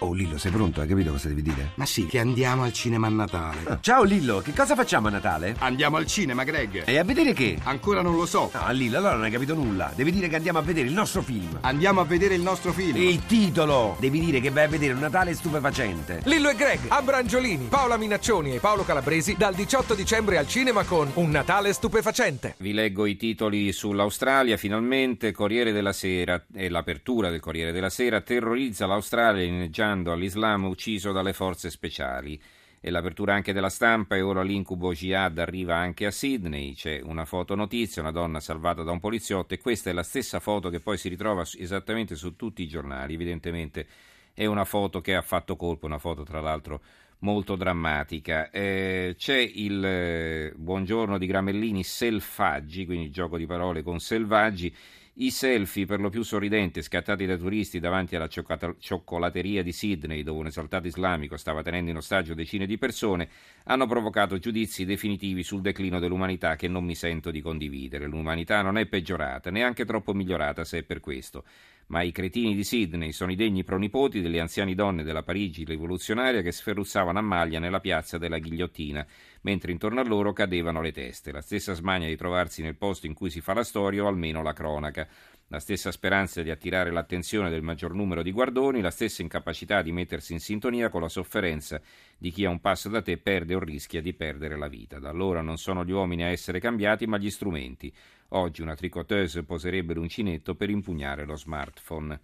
Oh Lillo, sei pronto? Hai capito cosa devi dire? Ma sì, che andiamo al cinema a Natale. Ah, ciao Lillo, che cosa facciamo a Natale? Andiamo al cinema, Greg. E a vedere che? Ancora non lo so. No, Lillo, allora non hai capito nulla. Devi dire che andiamo a vedere il nostro film. Andiamo a vedere il nostro film. Il titolo! Devi dire che vai a vedere un Natale stupefacente. Lillo e Greg, Abrangiolini, Paola Minaccioni e Paolo Calabresi dal 18 dicembre al cinema con Un Natale stupefacente. Vi leggo i titoli sull'Australia. Finalmente Corriere della Sera e l'apertura del Corriere della Sera terrorizza l'Australia inneggiando all'Islam ucciso dalle forze speciali. E l'apertura anche della stampa e ora l'incubo jihad arriva anche a Sydney, c'è una foto notizia, una donna salvata da un poliziotto e questa è la stessa foto che poi si ritrova esattamente su tutti i giornali, evidentemente è una foto che ha fatto colpo, una foto tra l'altro molto drammatica. Eh, c'è il eh, buongiorno di Gramellini Selvaggi, quindi gioco di parole con Selvaggi, i selfie per lo più sorridenti scattati da turisti davanti alla cioccolateria di Sydney, dove un esaltato islamico stava tenendo in ostaggio decine di persone, hanno provocato giudizi definitivi sul declino dell'umanità che non mi sento di condividere. L'umanità non è peggiorata, neanche troppo migliorata se è per questo ma i cretini di Sydney sono i degni pronipoti delle anziane donne della Parigi rivoluzionaria che sferruzzavano a maglia nella piazza della ghigliottina, mentre intorno a loro cadevano le teste, la stessa smania di trovarsi nel posto in cui si fa la storia o almeno la cronaca, la stessa speranza di attirare l'attenzione del maggior numero di guardoni, la stessa incapacità di mettersi in sintonia con la sofferenza di chi a un passo da te perde o rischia di perdere la vita. Da allora non sono gli uomini a essere cambiati, ma gli strumenti. Oggi una tricoteuse poserebbe l'uncinetto per impugnare lo smartphone.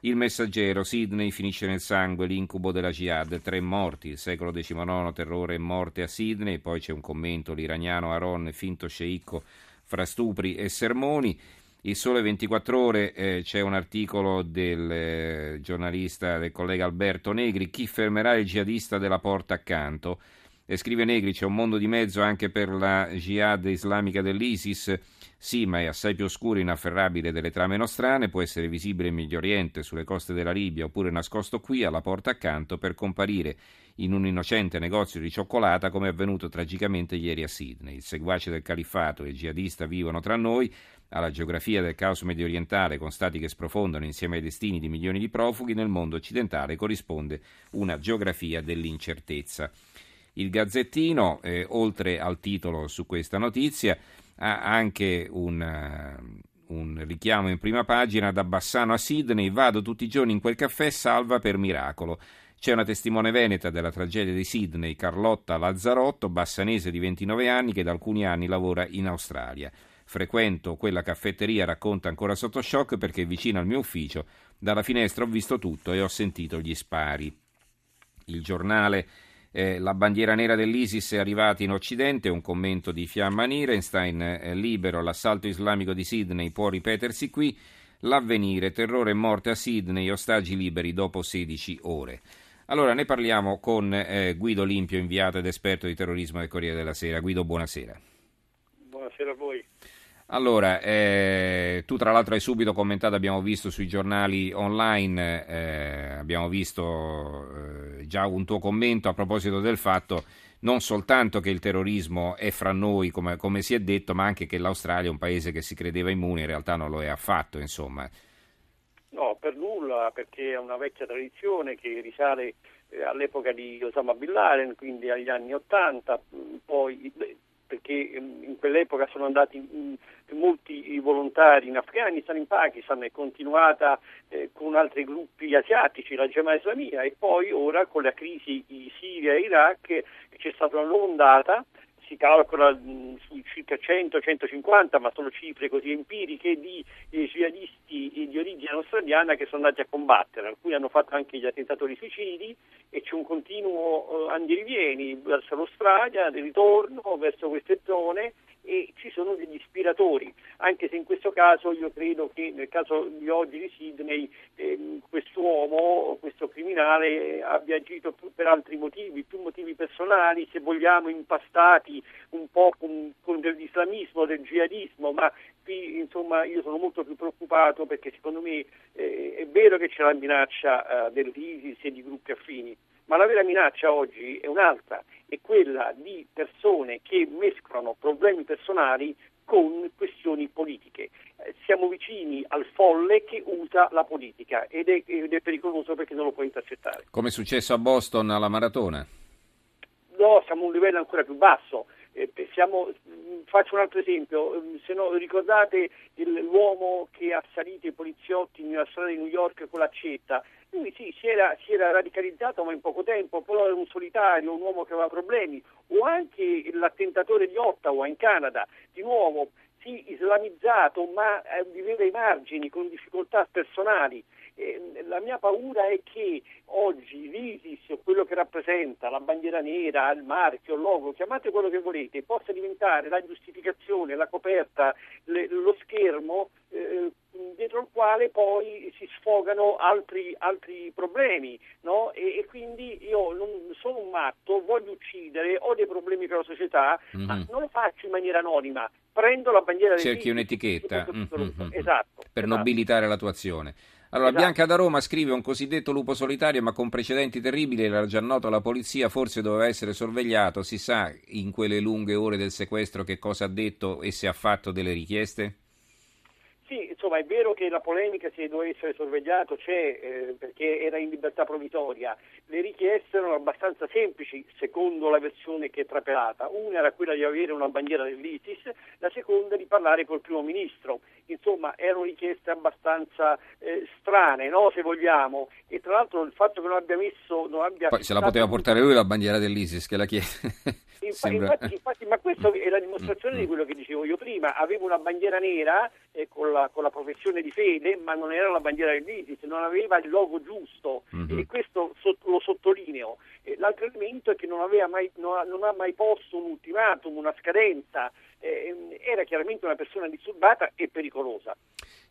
Il messaggero, Sydney finisce nel sangue, l'incubo della jihad, tre morti, il secolo XIX, terrore e morte a Sydney, poi c'è un commento, l'iraniano Aron, finto sceicco fra stupri e sermoni. Il Sole 24 Ore eh, c'è un articolo del eh, giornalista, del collega Alberto Negri, chi fermerà il jihadista della porta accanto? E scrive Negri, c'è un mondo di mezzo anche per la jihad islamica dell'ISIS sì, ma è assai più oscuro e inafferrabile delle trame nostrane, può essere visibile in Medio Oriente, sulle coste della Libia, oppure nascosto qui, alla porta accanto, per comparire in un innocente negozio di cioccolata come è avvenuto tragicamente ieri a Sydney. Il seguace del califfato e il jihadista vivono tra noi, alla geografia del caos medio orientale con stati che sprofondano insieme ai destini di milioni di profughi, nel mondo occidentale corrisponde una geografia dell'incertezza. Il Gazzettino, eh, oltre al titolo su questa notizia, ha anche un, uh, un richiamo in prima pagina da Bassano a Sydney, vado tutti i giorni in quel caffè, salva per miracolo. C'è una testimone veneta della tragedia di Sydney, Carlotta Lazzarotto, bassanese di 29 anni, che da alcuni anni lavora in Australia. Frequento quella caffetteria, racconta ancora sotto shock perché vicino al mio ufficio. Dalla finestra ho visto tutto e ho sentito gli spari. Il giornale eh, la bandiera nera dell'ISIS è arrivata in Occidente, un commento di Fiamma Nirenstein, eh, libero, l'assalto islamico di Sydney può ripetersi qui, l'avvenire, terrore e morte a Sydney, ostaggi liberi dopo 16 ore. Allora ne parliamo con eh, Guido Limpio, inviato ed esperto di terrorismo del Corriere della Sera. Guido, buonasera. Buonasera a voi. Allora, eh, tu tra l'altro hai subito commentato, abbiamo visto sui giornali online, eh, abbiamo visto eh, già un tuo commento a proposito del fatto non soltanto che il terrorismo è fra noi, come, come, si è detto, ma anche che l'Australia è un paese che si credeva immune, in realtà non lo è affatto, insomma. No, per nulla, perché è una vecchia tradizione che risale eh, all'epoca di Osama Bin Laden, quindi agli anni Ottanta, poi perché ehm, in quell'epoca sono andati molti volontari in Afghanistan, in Pakistan, è continuata eh, con altri gruppi asiatici, la Jamaat Islamia e poi ora con la crisi di Siria e Iraq c'è stata una nuova ondata si calcola mh, su circa 100-150, ma sono cifre così empiriche, di eh, jihadisti di origine australiana che sono andati a combattere. Alcuni hanno fatto anche gli attentatori suicidi e c'è un continuo eh, andirivieni verso l'Australia, del ritorno verso queste zone e ci sono degli ispiratori, anche se in questo caso io credo che nel caso di oggi di Sydney eh, quest'uomo, criminale abbia agito per altri motivi, più motivi personali, se vogliamo impastati un po' con, con dell'islamismo, del jihadismo, ma qui insomma io sono molto più preoccupato perché secondo me eh, è vero che c'è la minaccia eh, dell'ISIS e di gruppi affini, ma la vera minaccia oggi è un'altra, è quella di persone che mescolano problemi personali con questioni politiche. Eh, siamo vicini al folle che usa la politica ed è, ed è, pericoloso perché non lo può intercettare. Come è successo a Boston alla maratona? No, siamo a un livello ancora più basso. Eh, siamo, faccio un altro esempio, se no, ricordate l'uomo che ha salito i poliziotti nella strada di New York con l'accetta? Lui sì, si era, si era radicalizzato ma in poco tempo, però era un solitario, un uomo che aveva problemi, o anche l'attentatore di Ottawa in Canada, di nuovo sì, islamizzato ma eh, viveva ai margini con difficoltà personali. Eh, la mia paura è che oggi che rappresenta la bandiera nera, il marchio, il logo, chiamate quello che volete, possa diventare la giustificazione, la coperta, le, lo schermo eh, dietro il quale poi si sfogano altri, altri problemi. No? E, e, quindi io non sono un matto, voglio uccidere, ho dei problemi per la società, mm-hmm. ma mhm. non lo faccio in maniera anonima. Prendo la bandiera Cerchi un'etichetta mm-hmm. esatto, per esatto. nobilitare la tua azione. Allora, esatto. Bianca da Roma scrive un cosiddetto lupo solitario, ma con precedenti terribili, era già noto alla polizia, forse doveva essere sorvegliato, si sa in quelle lunghe ore del sequestro che cosa ha detto e se ha fatto delle richieste? Sì, insomma è vero che la polemica se doveva essere sorvegliato c'è eh, perché era in libertà provvitoria. Le richieste erano abbastanza semplici secondo la versione che è trapelata. Una era quella di avere una bandiera dell'ISIS, la seconda di parlare col primo ministro. Insomma erano richieste abbastanza eh, strane, no? se vogliamo. E tra l'altro il fatto che non abbia messo... Non abbia Poi se la poteva portare lui la bandiera dell'ISIS che la chiede. Infatti, Sembra... infatti, infatti, ma questa è la dimostrazione mm, di quello che dicevo io prima. Avevo una bandiera nera eh, con, la, con, la, professione di fede, ma non era la bandiera dell'ISIS, non aveva il logo giusto mm-hmm. e questo so, lo sottolineo. Eh, l'altro elemento è che non, mai, non, ha, non, ha, mai posto un ultimatum, una scadenza, eh, era chiaramente una persona disturbata e pericolosa.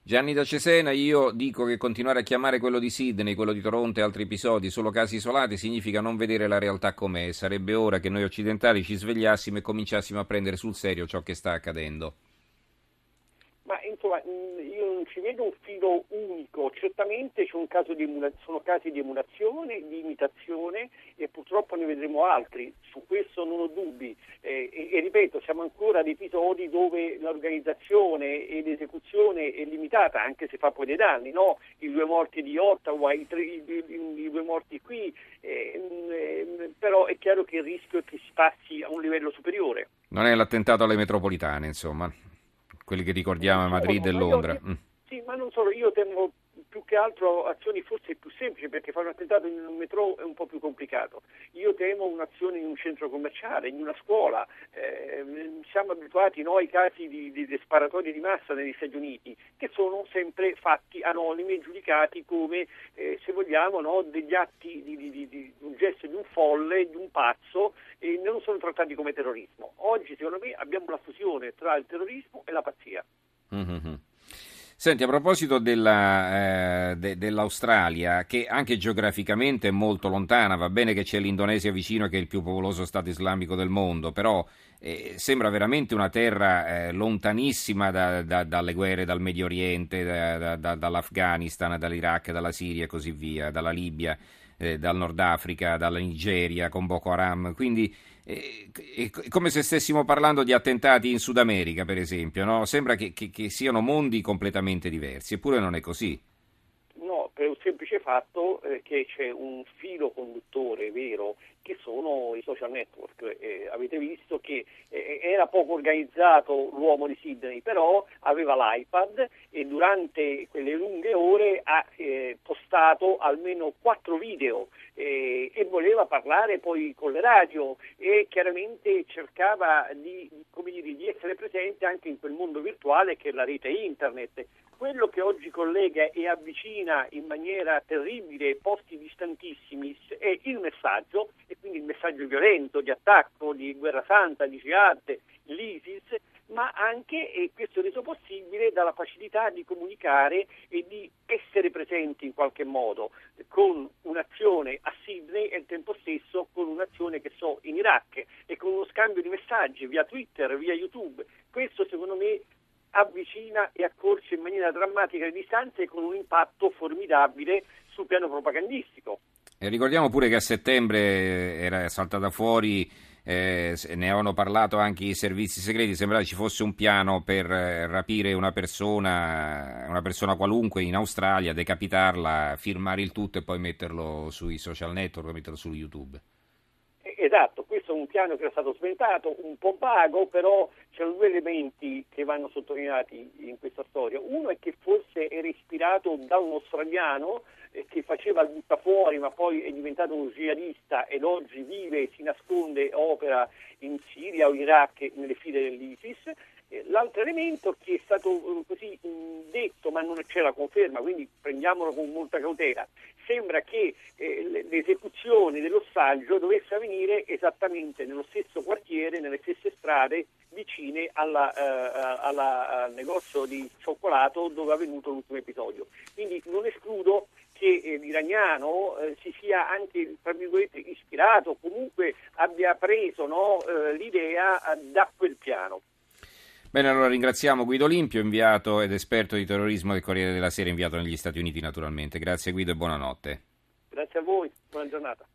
Gianni da Cesena, io dico che continuare a chiamare quello di Sydney, quello di Toronto e altri episodi solo casi isolati significa non vedere la realtà com'è. Sarebbe ora che noi occidentali ci svegliassimo e cominciassimo a prendere sul serio ciò che sta accadendo. Ma insomma, io non ci vedo un filo unico, certamente emula- sono casi di emulazione, di imitazione e purtroppo ne vedremo altri, su questo non ho dubbi eh, e, e, ripeto, siamo ancora ad episodi dove l'organizzazione e l'esecuzione è limitata, anche se fa poi dei danni, no? i due morti di Ottawa, i, tre, i, i, i due morti qui, eh, eh, però è chiaro che il rischio è che si passi a un livello superiore. Non è l'attentato alle metropolitane, insomma quelli che ricordiamo a Madrid e Londra. Io, mm. Sì, ma non solo, io temo più che altro azioni forse più semplici perché fare un attentato in un metro è un po' più complicato. Io temo un'azione in un centro commerciale, in una scuola. Eh, siamo abituati noi ai casi di, di, di, sparatori di massa negli Stati Uniti che sono sempre fatti anonimi e giudicati come, eh, se vogliamo, no, degli atti di, di, un gesto di un folle, di un pazzo e non sono trattati come terrorismo. Oggi secondo me abbiamo la fusione tra il terrorismo e la pazzia. Mm-hmm. Senti, a proposito della, eh, de, dell'Australia, che anche geograficamente è molto lontana, va bene che c'è l'Indonesia vicino che è il più popoloso Stato islamico del mondo, però eh, sembra veramente una terra eh, lontanissima da, da, dalle guerre dal Medio Oriente, da, dall'Afghanistan, dall'Iraq, dalla Siria e così via, dalla Libia eh, dal Nord Africa, dalla Nigeria con Boko Haram, quindi è come se stessimo parlando di attentati in Sud America, per esempio, no? sembra che, che, che siano mondi completamente diversi, eppure non è così per un semplice fatto eh, che c'è un filo conduttore vero che sono i social network. Eh, avete visto che eh, era poco organizzato l'uomo di Sydney, però aveva l'iPad e durante quelle lunghe ore ha eh, postato almeno quattro video e voleva parlare poi con le radio e chiaramente cercava di, dire, di essere presente anche in quel mondo virtuale che è la rete internet quello che oggi collega e avvicina in maniera terribile posti distantissimi è il messaggio, e quindi il messaggio violento di attacco, di guerra santa, di jihad, l'ISIS, ma anche, e questo è reso possibile, dalla facilità di comunicare e di essere presenti in qualche modo con un'azione a Sydney e al tempo stesso con un'azione che so in Iraq e con uno scambio di messaggi via Twitter, via YouTube. Questo secondo me avvicina e accorce in maniera drammatica le distanze con un impatto formidabile sul piano propagandistico. E ricordiamo pure che a settembre era saltata fuori eh, ne avevano parlato anche i servizi segreti, sembrava ci fosse un piano per eh, rapire una persona, una persona qualunque in Australia, decapitarla, firmare il tutto e poi metterlo sui social network, metterlo su YouTube. Esatto, questo è un piano che è stato sventato, un po' vago, però c'erano due elementi che vanno sottolineati in questa storia. Uno è che forse era ispirato da un australiano eh, che faceva il buttafuori ma poi è diventato un jihadista ed oggi vive, si nasconde, opera in Siria o Iraq nelle file dell'ISIS. L'altro elemento che è stato eh, così detto ma non c'è la conferma, quindi prendiamolo con molta cautela, sembra che eh, l'esecuzione dell'ossaggio dovesse avvenire esattamente nello stesso quartiere, nelle stesse strade vicine alla, eh, alla, al negozio di cioccolato dove è avvenuto l'ultimo episodio. Quindi non escludo che eh, l'iraniano eh, si sia anche tra virgolette, ispirato, comunque abbia preso no, eh, l'idea eh, da quel piano. Bene, allora ringraziamo Guido Limpio, inviato ed esperto di terrorismo del Corriere della Sera, inviato negli Stati Uniti naturalmente. Grazie Guido e buonanotte. Grazie a voi, buona giornata.